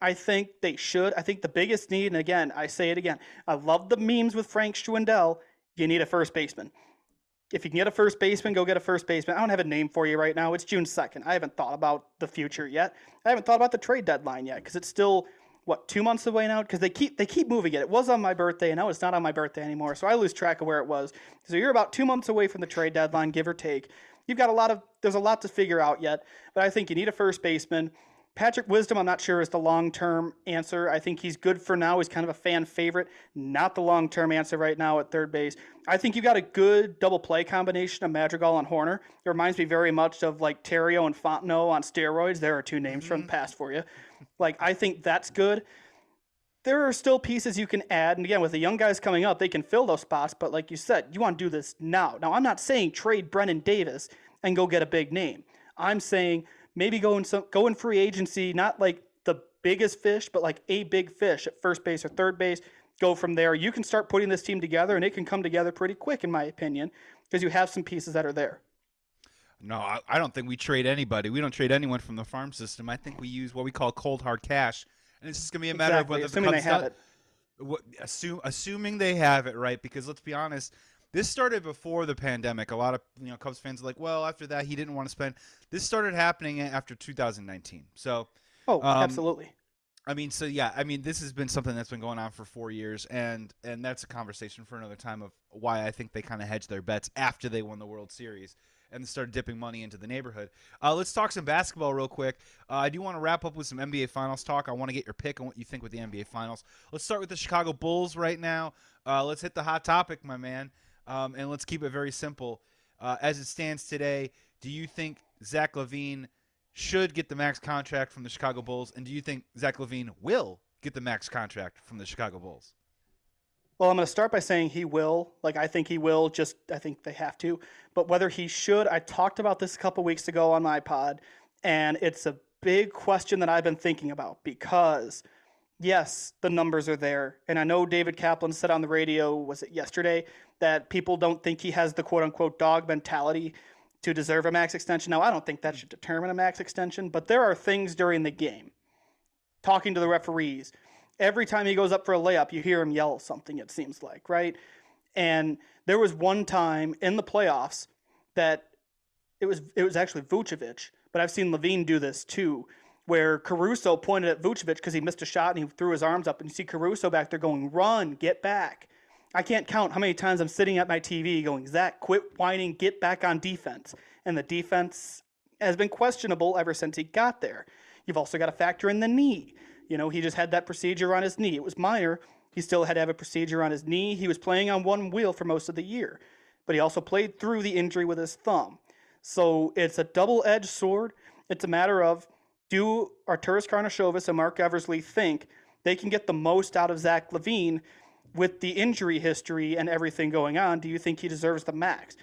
I think they should. I think the biggest need, and again, I say it again, I love the memes with Frank Schwindel. You need a first baseman. If you can get a first baseman, go get a first baseman. I don't have a name for you right now. It's June 2nd. I haven't thought about the future yet. I haven't thought about the trade deadline yet because it's still what two months away now because they keep they keep moving it. It was on my birthday, and now it's not on my birthday anymore. So I lose track of where it was. So you're about two months away from the trade deadline, give or take. You've got a lot of there's a lot to figure out yet, but I think you need a first baseman. Patrick Wisdom, I'm not sure is the long term answer. I think he's good for now. He's kind of a fan favorite, not the long term answer right now at third base. I think you've got a good double play combination of Madrigal and Hoerner. It reminds me very much of like Theriot and Fontenot on steroids. There are two names mm-hmm. from the past for you. Like, I think that's good. There are still pieces you can add. And again, with the young guys coming up, they can fill those spots. But like you said, you want to do this now. Now, I'm not saying trade Brennan Davis and go get a big name. I'm saying maybe go in some go in free agency, not like the biggest fish, but like a big fish at first base or third base. Go from there. You can start putting this team together, and it can come together pretty quick, in my opinion, because you have some pieces that are there. No, I, I don't think we trade anybody. We don't trade anyone from the farm system. I think we use what we call cold hard cash, and it's just going to be a matter exactly. of whether assuming the Cubs they have it. What, assume, assuming they have it right, because let's be honest, this started before the pandemic. A lot of you know Cubs fans are like, well, after that he didn't want to spend. This started happening after 2019. So, oh, um, absolutely. I mean, so yeah, I mean, this has been something that's been going on for four years, and and that's a conversation for another time of why I think they kind of hedged their bets after they won the World Series and started dipping money into the neighborhood. Uh, let's talk some basketball real quick. Uh, I do want to wrap up with some NBA Finals talk. I want to get your pick on what you think with the NBA Finals. Let's start with the Chicago Bulls right now. Uh, let's hit the hot topic, my man. Um, and let's keep it very simple. Uh, as it stands today, do you think Zach LaVine should get the max contract from the Chicago Bulls? And do you think Zach LaVine will get the max contract from the Chicago Bulls? Well, I'm going to start by saying he will. Like, I think he will, just I think they have to. But whether he should, I talked about this a couple weeks ago on my pod, and it's a big question that I've been thinking about because yes, the numbers are there. And I know David Kaplan said on the radio, was it yesterday, that people don't think he has the quote unquote dog mentality to deserve a max extension. Now, I don't think that should determine a max extension, but there are things during the game, talking to the referees. Every time he goes up for a layup, you hear him yell something, it seems like, right? And there was one time in the playoffs that it was it was actually Vucevic, but I've seen LaVine do this too, where Caruso pointed at Vucevic because he missed a shot and he threw his arms up, and you see Caruso back there going, "Run, get back." I can't count how many times I'm sitting at my TV going, Zach, quit whining, get back on defense. And the defense has been questionable ever since he got there. You've also got to factor in the knee. You know, he just had that procedure on his knee. It was minor. He still had to have a procedure on his knee. He was playing on one wheel for most of the year, but he also played through the injury with his thumb. So it's a double edged sword. It's a matter of do Arturas Karnisovas and Marc Eversley think they can get the most out of Zach LaVine with the injury history and everything going on, do you think he deserves the max?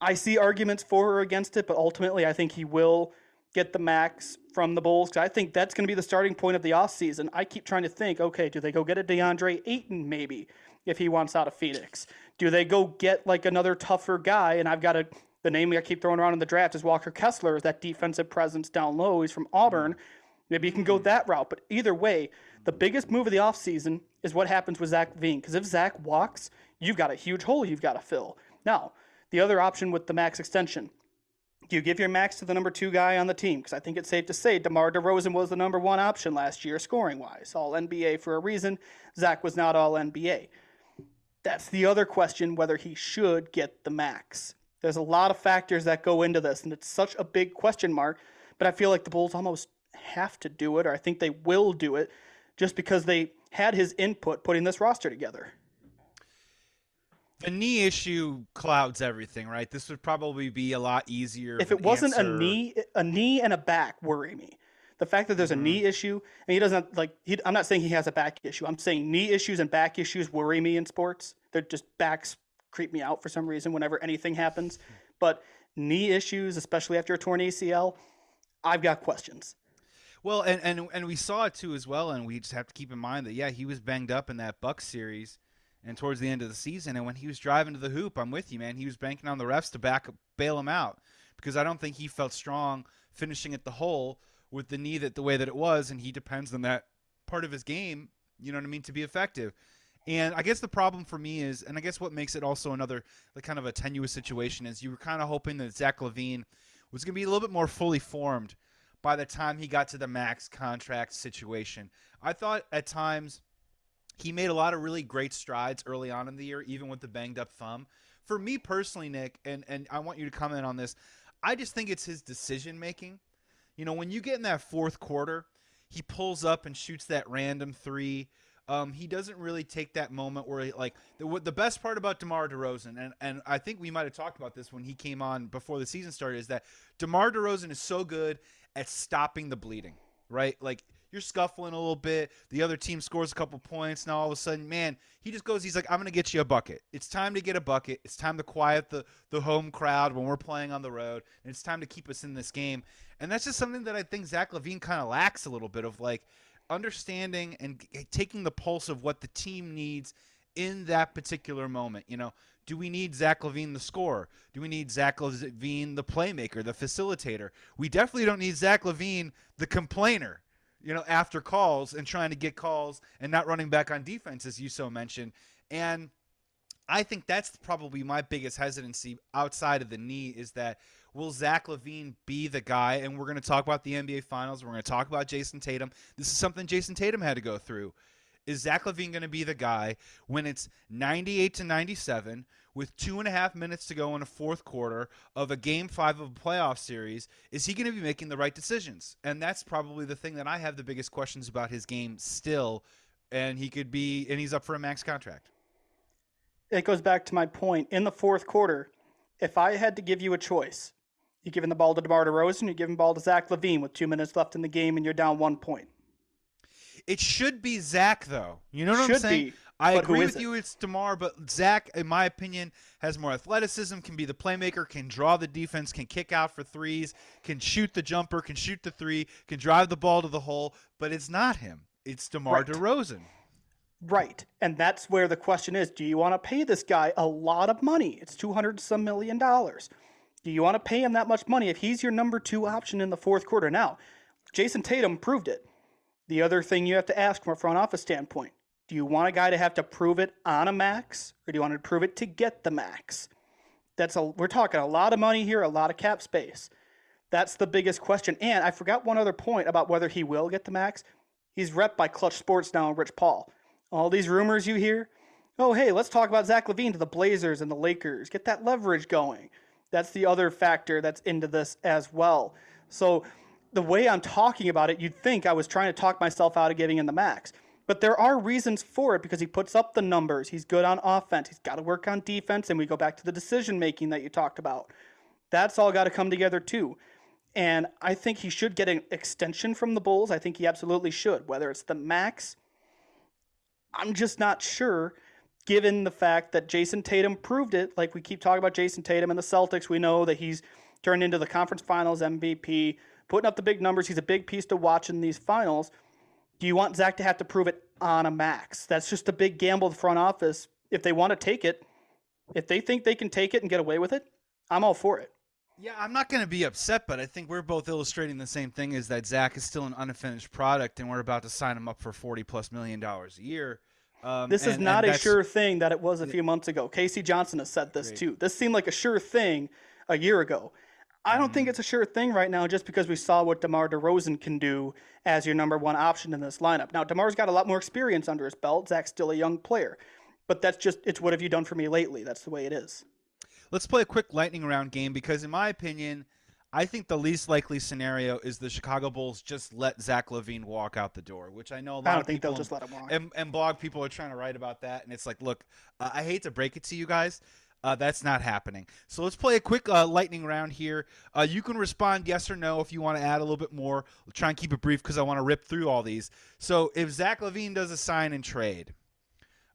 I see arguments for or against it, but ultimately I think he will get the max from the Bulls because I think that's going to be the starting point of the offseason. I keep trying to think, okay, do they go get a DeAndre Ayton maybe if he wants out of Phoenix? Do they go get like another tougher guy? And I've got a the name I keep throwing around in the draft is Walker Kessler, that defensive presence down low. He's from Auburn. Mm-hmm. Maybe you can go mm-hmm. that route. But either way, the biggest move of the offseason is what happens with Zach LaVine. Because if Zach walks, you've got a huge hole you've got to fill. Now, the other option with the max extension, you give your max to the number two guy on the team? Because I think it's safe to say DeMar DeRozan was the number one option last year, scoring wise. All NBA for a reason. Zach was not all NBA. That's the other question whether he should get the max. There's a lot of factors that go into this, and it's such a big question mark. But I feel like the Bulls almost have to do it, or I think they will do it, just because they had his input putting this roster together. The knee issue clouds everything, right? This would probably be a lot easier. If it wasn't answer. a knee, a knee and a back worry me. The fact that there's a mm-hmm. knee issue, and he doesn't like. He, I'm not saying he has a back issue. I'm saying knee issues and back issues worry me in sports. They're just backs creep me out for some reason whenever anything happens. But knee issues, especially after a torn ACL, I've got questions. Well, and, and and we saw it too as well, and we just have to keep in mind that yeah, he was banged up in that Buck series, and towards the end of the season, and when he was driving to the hoop, I'm with you, man. He was banking on the refs to back bail him out because I don't think he felt strong finishing at the hole with the knee that the way that it was, and he depends on that part of his game. You know what I mean to be effective. And I guess the problem for me is, and I guess what makes it also another like kind of a tenuous situation is you were kind of hoping that Zach LaVine was going to be a little bit more fully formed by the time he got to the max contract situation. I thought at times he made a lot of really great strides early on in the year, even with the banged up thumb. For me personally, Nick, and, and I want you to comment on this, I just think it's his decision making. You know, when you get in that fourth quarter, he pulls up and shoots that random three. Um, he doesn't really take that moment where he, like the the best part about DeMar DeRozan and and I think we might have talked about this when he came on before the season started is that DeMar DeRozan is so good at stopping the bleeding, right? Like you're scuffling a little bit, the other team scores a couple points, now all of a sudden, man, he just goes, he's like, I'm gonna get you a bucket. It's time to get a bucket. It's time to quiet the the home crowd when we're playing on the road, and it's time to keep us in this game. And that's just something that I think Zach LaVine kind of lacks a little bit of like understanding and eh, taking the pulse of what the team needs in that particular moment. You know, do we need Zach LaVine, the scorer? Do we need Zach LaVine, the playmaker, the facilitator? We definitely don't need Zach LaVine, the complainer. You know, after calls and trying to get calls and not running back on defense, as you so mentioned. And I think that's probably my biggest hesitancy outside of the knee is that will Zach LaVine be the guy? And we're going to talk about the NBA Finals. We're going to talk about Jayson Tatum. This is something Jayson Tatum had to go through. Is Zach LaVine going to be the guy when it's 98 to 97 with two and a half minutes to go in a fourth quarter of a game five of a playoff series? Is he going to be making the right decisions? And that's probably the thing that I have the biggest questions about his game still. And he could be, and he's up for a max contract. It goes back to my point. In the fourth quarter, if I had to give you a choice, you're giving the ball to DeMar DeRozan, you're giving the ball to Zach LaVine with two minutes left in the game, and you're down one point. It should be Zach, though. You know what should I'm saying? Be, I agree with it? you. It's Demar, but Zach, in my opinion, has more athleticism. Can be the playmaker. Can draw the defense. Can kick out for threes. Can shoot the jumper. Can shoot the three. Can drive the ball to the hole. But it's not him. It's DeMar Right. DeRozan. Right. And that's where the question is do you want to pay this guy a lot of money? It's 200 some million dollars. Do you want to pay him that much money if he's your number two option in the fourth quarter? Now, Jayson Tatum proved it. The other thing you have to ask from a front office standpoint do you want a guy to have to prove it on a max or do you want to prove it to get the max? That's a we're talking a lot of money here, a lot of cap space. That's the biggest question. And I forgot one other point about whether he will get the max. He's rep by Clutch Sports now and Rich Paul. All these rumors you hear, oh hey, let's talk about Zach LaVine to the Blazers and the Lakers. Get that leverage going. That's the other factor that's into this as well. So the way I'm talking about it, you'd think I was trying to talk myself out of getting in the max. But there are reasons for it because he puts up the numbers. He's good on offense. He's got to work on defense. And we go back to the decision making that you talked about. That's all got to come together too. And I think he should get an extension from the Bulls. I think he absolutely should. Whether it's the max, I'm just not sure, given the fact that Jayson Tatum proved it. Like we keep talking about Jayson Tatum and the Celtics, we know that he's turned into the conference finals MVP, putting up the big numbers. He's a big piece to watch in these finals. Do you want Zach to have to prove it on a max? That's just a big gamble the front office. If they want to take it, if they think they can take it and get away with it, I'm all for it. Yeah, I'm not going to be upset, but I think we're both illustrating the same thing: is that Zach is still an unfinished product, and we're about to sign him up for 40 plus million dollars a year. Um, This is not a sure thing that it was a few months ago. Casey Johnson has said this Great. too. This seemed like a sure thing a year ago. I don't Mm-hmm. think it's a sure thing right now just because we saw what DeMar DeRozan can do as your number one option in this lineup. Now, DeMar's got a lot more experience under his belt. Zach's still a young player. But that's just, it's what have you done for me lately? That's the way it is. Let's play a quick lightning round game because, in my opinion, I think the least likely scenario is the Chicago Bulls just let Zach LaVine walk out the door, which I know a lot I don't of think people they'll just let him walk. and, and blog people are trying to write about that, and it's like, look, I hate to break it to you guys. Uh, that's not happening. So let's play a quick uh, lightning round here. Uh, you can respond yes or no if you want to add a little bit more. We'll try and keep it brief because I want to rip through all these. So if Zach LaVine does a sign and trade,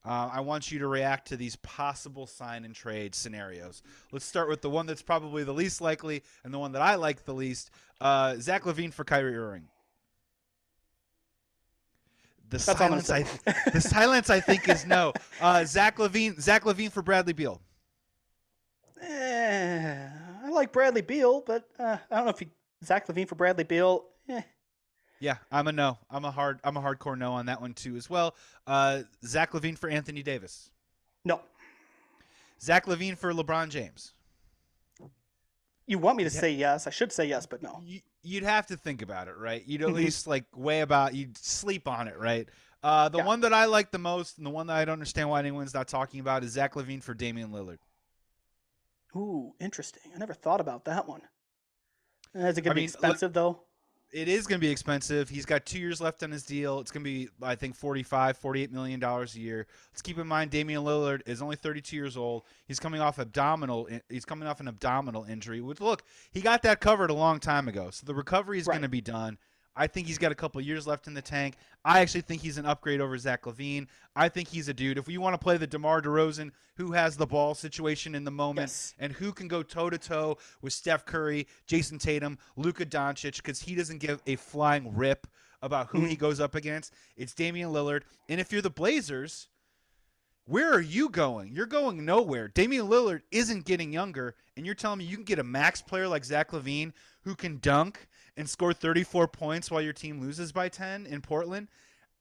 uh, I want you to react to these possible sign and trade scenarios. Let's start with the one that's probably the least likely and the one that I like the least. Uh, Zach LaVine for Kyrie Irving. The That's all I'm gonna silence, I, the silence, I think, is no. Uh, Zach LaVine, Zach LaVine for Bradley Beal. Eh, I like Bradley Beal, but uh, I don't know if he, Zach LaVine for Bradley Beal. Eh, Yeah, I'm a no. I'm a hard. I'm a hardcore no on that one too as well. Uh, Zach LaVine for Anthony Davis. no. Zach LaVine for LeBron James. You want me to say yes? I should say yes, but no. You, you'd have to think about it, right? You'd at least like weigh about. You'd sleep on it, right? Uh, the Yeah. one that I like the most, and the one that I don't understand why anyone's not talking about, is Zach LaVine for Damian Lillard. Ooh, interesting. I never thought about that one. Eh, Is it going to be mean, look- expensive though? It is going to be expensive. He's got two years left on his deal. It's going to be, I think, 45, 48 million dollars a year. Let's keep in mind, Damian Lillard is only 32 years old. He's coming off abdominal. He's coming off an abdominal injury. Which look, he got that covered a long time ago. So the recovery is Right. going to be done. I think he's got a couple years left in the tank. I actually think he's an upgrade over Zach LaVine. I think he's a dude. If we want to play the DeMar DeRozan, who has the ball situation in the moment, Yes. and who can go toe to toe with Steph Curry, Jayson Tatum, Luka Doncic, because he doesn't give a flying rip about who mm-hmm. he goes up against. It's Damian Lillard. And if you're the Blazers, where are you going? You're going nowhere. Damian Lillard isn't getting younger, and you're telling me you can get a max player like Zach LaVine who can dunk and score 34 points while your team loses by 10 in Portland?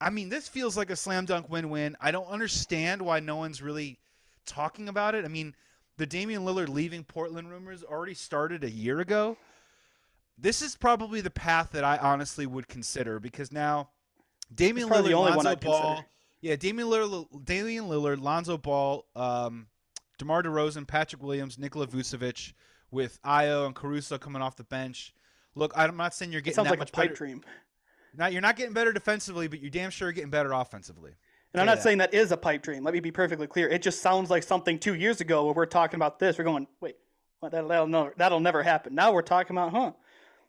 I mean, this feels like a slam dunk win win. I don't understand why no one's really talking about it. I mean, the Damian Lillard leaving Portland rumors already started a year ago. This is probably the path that I honestly would consider because now Damian Lillard, the only one Lonzo I'd Ball, consider. yeah, Damian Lillard, Damian Lillard, Lonzo Ball, um, DeMar DeRozan, Patrick Williams, Nikola Vucevic, with Ayo and Caruso coming off the bench. Look, I'm not saying you're It getting sounds that like a pipe better. dream. Now you're not getting better defensively, but you're damn sure getting better offensively. And I'm not that. saying that is a pipe dream. Let me be perfectly clear. It just sounds like something two years ago where we're talking about this. We're going, wait, that'll, that'll, never, that'll never happen. Now we're talking about, huh?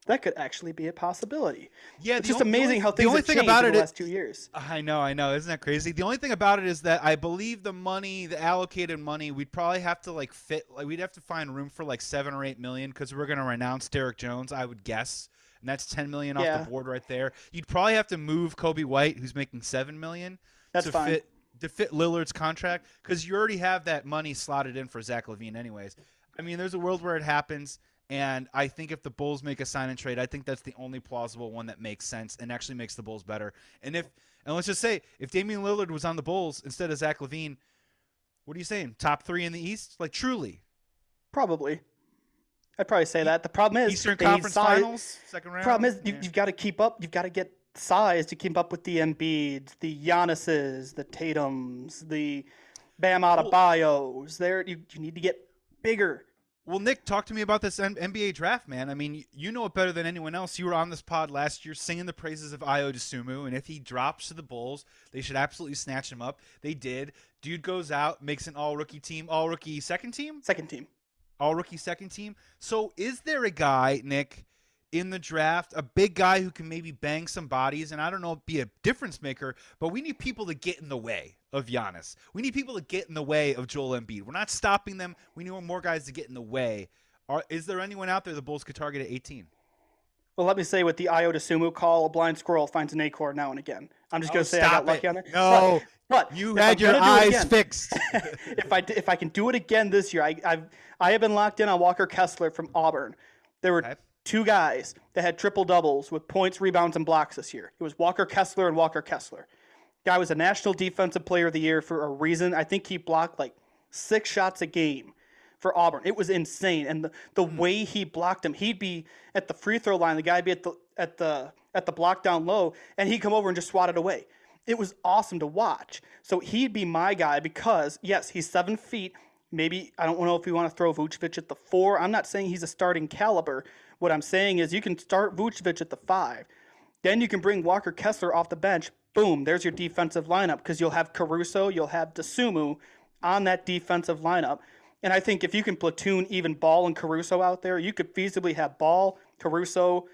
That could actually be a possibility. Yeah, It's just on- the amazing only- how the things only have thing changed about in it the is- last two years. I know, I know. Isn't that crazy? The only thing about it is that I believe the money, the allocated money, we'd probably have to like fit. Like we'd have to find room for like seven or eight million because we're going to renounce Derrick Jones. I would guess and that's 10 million off Yeah. the board right there. You'd probably have to move Coby White, who's making 7 million, That's to fine. fit to fit Lillard's contract because you already have that money slotted in for Zach LaVine, anyways. I mean, there's a world where it happens, and I think if the Bulls make a sign and trade, I think that's the only plausible one that makes sense and actually makes the Bulls better. And if and let's just say if Damian Lillard was on the Bulls instead of Zach LaVine, what are you saying? Top three in the East? Like truly, Probably. I'd probably say that. The problem is Eastern Conference size- Finals, second round. problem is you, Yeah. you've got to keep up. You've got to get size to keep up with the Embiids, the Giannis's, the Tatum's, the Bam Adebayos. There, you, you need to get bigger. Well, Nick, talk to me about this NBA draft, man. I mean, you know it better than anyone else. You were on this pod last year singing the praises of Ayo Dosunmu, and if he drops to the Bulls, they should absolutely snatch him up. They did. Dude goes out, makes an all-rookie team, all-rookie second team, Second team. all-rookie second team. So, is there a guy, Nick, in the draft, a big guy who can maybe bang some bodies, and I don't know, be a difference maker, but we need people to get in the way of Giannis. We need people to get in the way of Joel Embiid. We're not stopping them. We need more guys to get in the way. Are, is there anyone out there the Bulls could target at 18? Well, let me say with the Ayo Dosunmu call, a blind squirrel finds an acorn now and again. I'm just Oh, going to say I got stop lucky it. on there. No. but, but You had your it eyes again- fixed. if I if I can do it again this year, I I've I have been locked in on Walker Kessler from Auburn. There were Okay. two guys that had triple doubles with points, rebounds, and blocks this year. It was Walker Kessler and Walker Kessler. Guy was a National Defensive Player of the Year for a reason. I think he blocked like six shots a game for Auburn. It was insane, and the, the hmm. way he blocked him, he'd be at the free throw line. The guy'd be at the at the at the block down low, and he'd come over and just swat it away. It was awesome to watch. So he'd be my guy because yes, he's seven feet. Maybe I don't know if we want to throw Vucevic at the four. I'm not saying he's a starting caliber. What I'm saying is you can start Vucevic at the five. Then you can bring Walker Kessler off the bench. Boom, there's your defensive lineup because you'll have Caruso, you'll have Dosunmu on that defensive lineup. And I think if you can platoon even Ball and Caruso out there, you could feasibly have Ball, Caruso,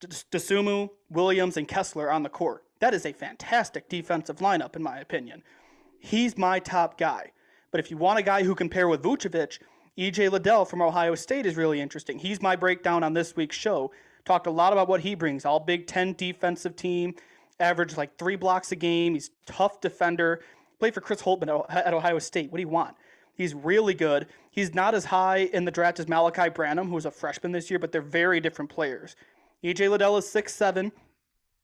D- Dosunmu, Williams, and Kessler on the court. That is a fantastic defensive lineup, in my opinion. He's my top guy. But if you want a guy who can pair with Vucevic, EJ Liddell from Ohio State is really interesting. He's my breakdown on this week's show. Talked a lot about what he brings. All Big Ten defensive team, averaged like three blocks a game. He's tough defender. Played for Chris Holtmann at Ohio State. What do you want? He's really good. He's not as high in the draft as Malachi Branham, who was a freshman this year, but they're very different players. EJ Liddell is 6'7.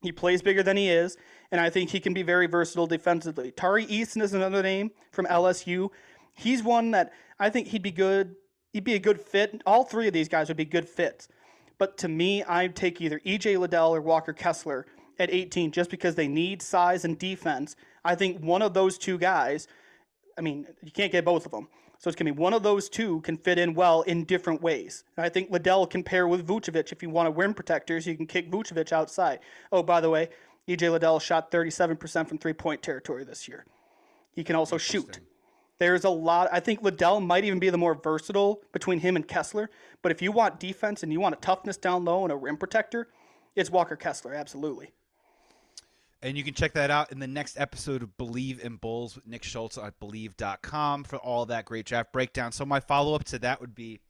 He plays bigger than he is, and I think he can be very versatile defensively. Tari Eason is another name from LSU. He's one that I think he'd be good. He'd be a good fit. All three of these guys would be good fits. But to me, I'd take either EJ Liddell or Walker Kessler at 18 just because they need size and defense. I think one of those two guys, I mean, you can't get both of them. So it's going to be one of those two can fit in well in different ways. And I think Liddell can pair with Vucevic. If you want to rim protectors, you can kick Vucevic outside. Oh, by the way, EJ Liddell shot 37% from three point territory this year. He can also shoot. There's a lot. I think Liddell might even be the more versatile between him and Kessler. But if you want defense and you want a toughness down low and a rim protector, it's Walker Kessler, absolutely. And you can check that out in the next episode of Bleav in Bulls with Nick Schultz at bleav.com for all that great draft breakdown. So, my follow up to that would be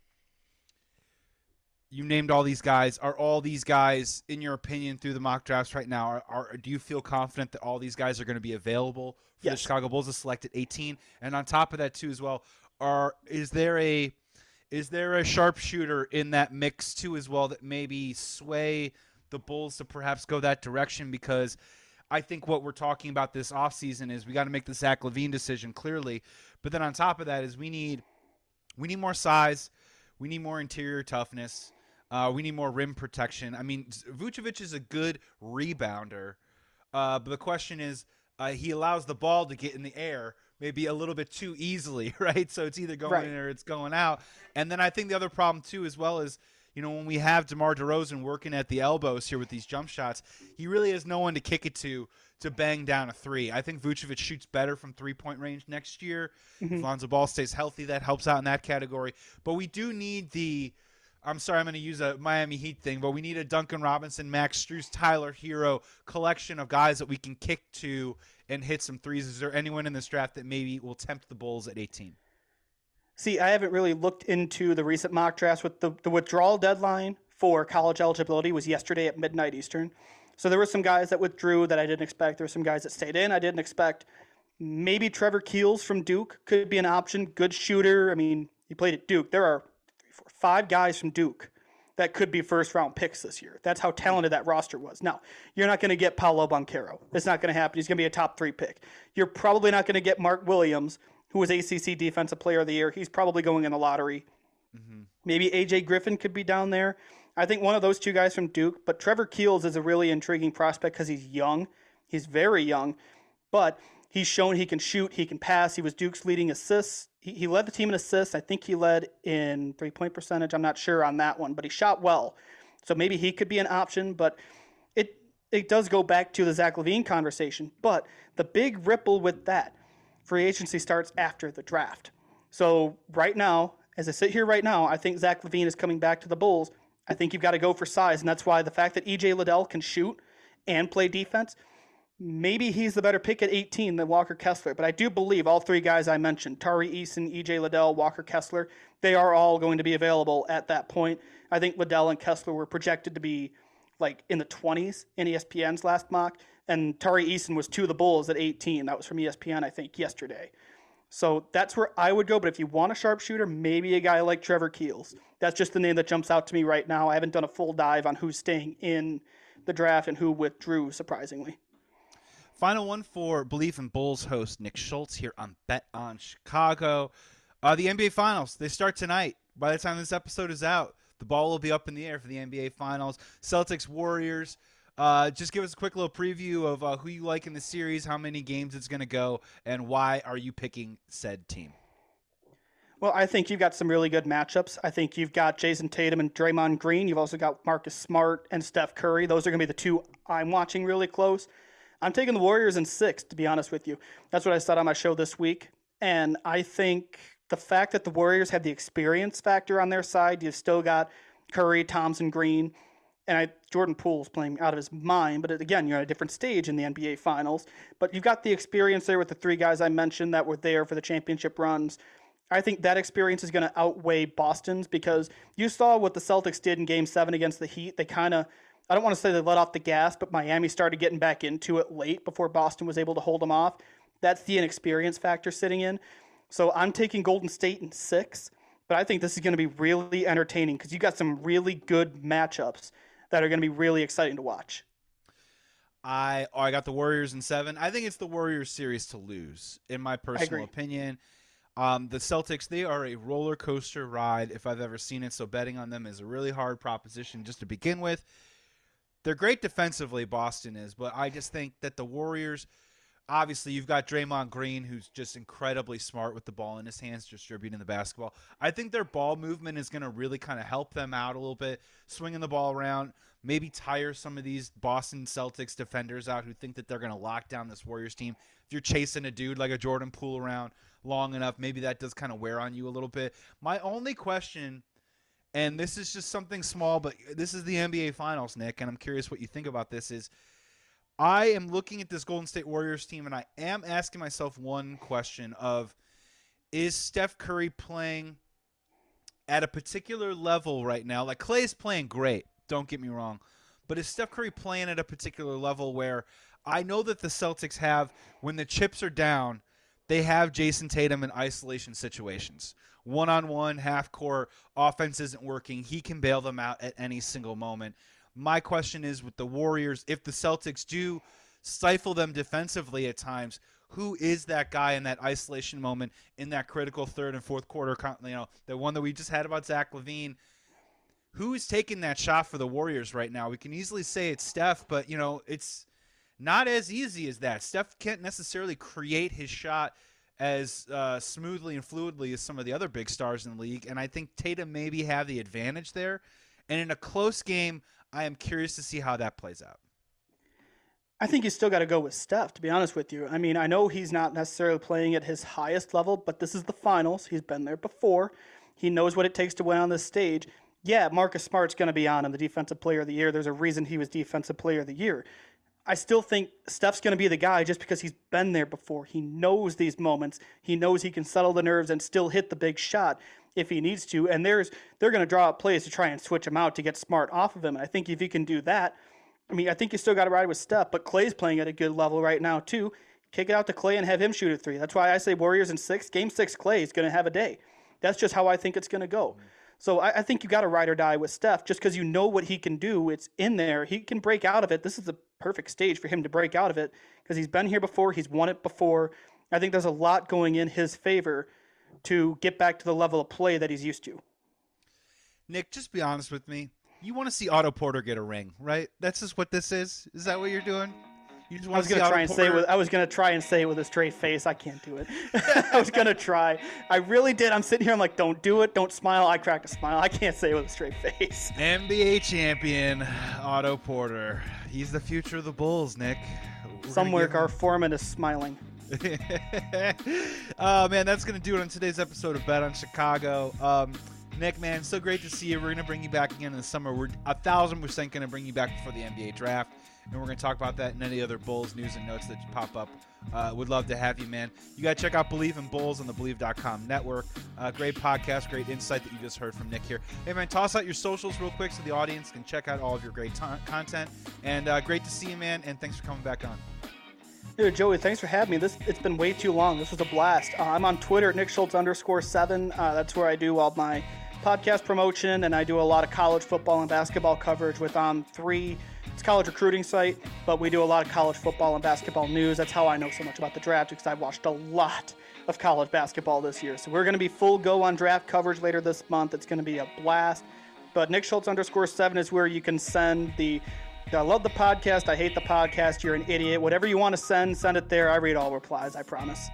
you named all these guys. Are all these guys, in your opinion, through the mock drafts right now, are, are do you feel confident that all these guys are going to be available for the Chicago Bulls to select at 18? And on top of that, too, as well, are is there a is there a sharpshooter in that mix too as well that maybe sway the Bulls to perhaps go that direction because I think what we're talking about this offseason is we got to make the Zach LaVine decision clearly. But then on top of that is we need we need more size, we need more interior toughness, uh, we need more rim protection. I mean, Vucevic is a good rebounder, uh, but the question is uh, he allows the ball to get in the air maybe a little bit too easily, right? So it's either going Right. in or it's going out. And then I think the other problem too, as well, is you know when we have DeMar DeRozan working at the elbows here with these jump shots, he really has no one to kick it to to bang down a three. I think Vucevic shoots better from three point range next year. Mm-hmm. If Lonzo Ball stays healthy, that helps out in that category. But we do need the I'm sorry, I'm going to use a Miami Heat thing, but we need a Duncan Robinson, Max Strus, Tyler Herro collection of guys that we can kick to and hit some threes. Is there anyone in this draft that maybe will tempt the Bulls at 18? See, I haven't really looked into the recent mock drafts with the, the withdrawal deadline for college eligibility was yesterday at midnight Eastern. So there were some guys that withdrew that I didn't expect. There were some guys that stayed in. I didn't expect. Maybe Trevor Keels from Duke could be an option. Good shooter. I mean, he played at Duke. There are three, four, five guys from Duke that could be first round picks this year. That's how talented that roster was. Now, you're not going to get Paolo Banchero. It's not going to happen. He's going to be a top three pick. You're probably not going to get Mark Williams, who was ACC Defensive Player of the Year. He's probably going in the lottery. Mm-hmm. Maybe AJ Griffin could be down there. I think one of those two guys from Duke, but Trevor Keels is a really intriguing prospect because he's young. He's very young, but he's shown he can shoot, he can pass. He was Duke's leading assists he, he led the team in assists. I think he led in three point percentage. I'm not sure on that one, but he shot well. So maybe he could be an option, but it it does go back to the Zach LaVine conversation. But the big ripple with that, free agency starts after the draft. So right now, as I sit here right now, I think Zach LaVine is coming back to the Bulls. I think you've got to go for size, and that's why the fact that EJ Liddell can shoot and play defense maybe he's the better pick at 18 than Walker Kessler. But I do believe all three guys I mentioned, Tari Eason, EJ Liddell, Walker Kessler, they are all going to be available at that point. I think Liddell and Kessler were projected to be like in the 20s in ESPN's last mock. And Tari Eason was two of the Bulls at 18. That was from ESPN, I think, yesterday. So that's where I would go. But if you want a sharpshooter, maybe a guy like Trevor Keels. That's just the name that jumps out to me right now. I haven't done a full dive on who's staying in the draft and who withdrew, surprisingly. Final one for Bleav in Bulls host Nick Schultz here on Bet on Chicago. Uh, the NBA Finals, they start tonight. By the time this episode is out, the ball will be up in the air for the NBA Finals. Celtics, Warriors. Uh, just give us a quick little preview of uh, who you like in the series, how many games it's going to go, and why are you picking said team? Well, I think you've got some really good matchups. I think you've got Jayson Tatum and Draymond Green. You've also got Marcus Smart and Steph Curry. Those are going to be the two I'm watching really close. I'm taking the Warriors in six, to be honest with you. That's what I said on my show this week. And I think the fact that the Warriors have the experience factor on their side, you've still got Curry, Thompson, Green, and I, Jordan Poole's playing out of his mind. But again, you're at a different stage in the NBA Finals. But you've got the experience there with the three guys I mentioned that were there for the championship runs. I think that experience is going to outweigh Boston's because you saw what the Celtics did in Game Seven against the Heat. They kind of I don't want to say they let off the gas, but Miami started getting back into it late before Boston was able to hold them off. That's the inexperience factor sitting in. So I'm taking Golden State in six, but I think this is going to be really entertaining because you got some really good matchups that are going to be really exciting to watch. I oh, I got the Warriors in seven. I think it's the Warriors series to lose, in my personal opinion. Um, the Celtics, they are a roller coaster ride if I've ever seen it. So betting on them is a really hard proposition just to begin with. They're great defensively, Boston is, but I just think that the Warriors obviously you've got Draymond Green who's just incredibly smart with the ball in his hands distributing the basketball. I think their ball movement is going to really kind of help them out a little bit, swinging the ball around, maybe tire some of these Boston Celtics defenders out who think that they're going to lock down this Warriors team. If you're chasing a dude like a Jordan Poole around long enough, maybe that does kind of wear on you a little bit. My only question and this is just something small, but this is the NBA Finals, Nick, and I'm curious what you think about this. Is I am looking at this Golden State Warriors team, and I am asking myself one question: of Is Steph Curry playing at a particular level right now? Like Klay is playing great. Don't get me wrong, but is Steph Curry playing at a particular level where I know that the Celtics have when the chips are down, they have Jayson Tatum in isolation situations one on one, half court, offense isn't working. He can bail them out at any single moment. My question is with the Warriors, if the Celtics do stifle them defensively at times, who is that guy in that isolation moment in that critical third and fourth quarter? You know, the one that we just had about Zach LaVine. Who is taking that shot for the Warriors right now? We can easily say it's Steph, but you know, it's not as easy as that. Steph can't necessarily create his shot as uh, smoothly and fluidly as some of the other big stars in the league. And I think Tatum maybe have the advantage there. And in a close game, I am curious to see how that plays out. I think you still got to go with Steph, to be honest with you. I mean, I know he's not necessarily playing at his highest level, but this is the finals. He's been there before. He knows what it takes to win on this stage. Yeah, Marcus Smart's going to be on him, the Defensive Player of the Year. There's a reason he was Defensive Player of the Year. I still think Steph's going to be the guy just because he's been there before. He knows these moments. He knows he can settle the nerves and still hit the big shot if he needs to. And there's they're going to draw up plays to try and switch him out to get smart off of him. And I think if he can do that, I mean, I think you still got to ride with Steph, but Klay's playing at a good level right now too. Kick it out to Clay and have him shoot a three. That's why I say Warriors in six. Game six, Klay is going to have a day. That's just how I think it's going to go. So I, I think you got to ride or die with Steph just because you know what he can do. It's in there. He can break out of it. This is the perfect stage for him to break out of it because he's been here before. He's won it before. I think there's a lot going in his favor to get back to the level of play that he's used to. Nick, just be honest with me. You want to see Otto Porter get a ring, right? That's just what this is. Is that what you're doing? You just I was to gonna try and say it with, I was gonna try and say it with a straight face. I can't do it. I was gonna try. I really did. I'm sitting here. I'm like, don't do it. Don't smile. I cracked a smile. I can't say it with a straight face. NBA champion Otto Porter. He's the future of the Bulls, Nick. We're Somewhere, Gar Forman is smiling. oh man, that's gonna do it on today's episode of Bet on Chicago. Um, Nick, man, so great to see you. We're gonna bring you back again in the summer. We're a thousand percent gonna bring you back before the NBA draft, and we're gonna talk about that and any other Bulls news and notes that pop up. Uh, would love to have you, man. You gotta check out Bleav in Bulls on the Bleav.com network. Uh, great podcast, great insight that you just heard from Nick here. Hey man, toss out your socials real quick so the audience can check out all of your great ton- content. And uh, great to see you, man. And thanks for coming back on. Dude, Joey, thanks for having me. This it's been way too long. This was a blast. Uh, I'm on Twitter at Nick Schultz underscore seven. Uh, that's where I do all my podcast promotion, and I do a lot of college football and basketball coverage with on three. It's college recruiting site, but we do a lot of college football and basketball news. That's how I know so much about the draft because I've watched a lot of college basketball this year. So we're going to be full go on draft coverage later this month. It's going to be a blast. But Nick Schultz underscore seven is where you can send the I love the podcast. I hate the podcast. You're an idiot. Whatever you want to send, send it there. I read all replies. I promise.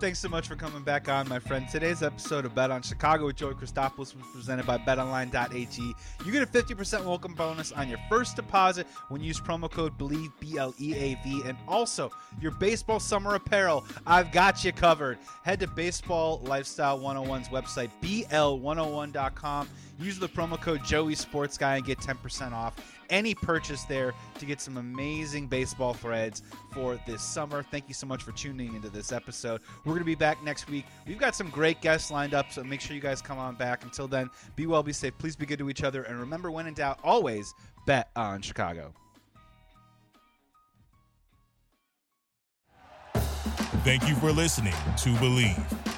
Thanks so much for coming back on, my friend. Today's episode of Bet on Chicago with Joey Christopoulos was presented by BetOnline.ag. You get a 50% welcome bonus on your first deposit when you use promo code BLEAV, B L E A V, and also your baseball summer apparel. I've got you covered. Head to Baseball Lifestyle 101's website, BL101.com. Use the promo code Joey Sports Guy and get 10% off any purchase there to get some amazing baseball threads for this summer. Thank you so much for tuning into this episode. We're going to be back next week. We've got some great guests lined up, so make sure you guys come on back. Until then, be well, be safe. Please be good to each other. And remember, when in doubt, always bet on Chicago. Thank you for listening to Bleav.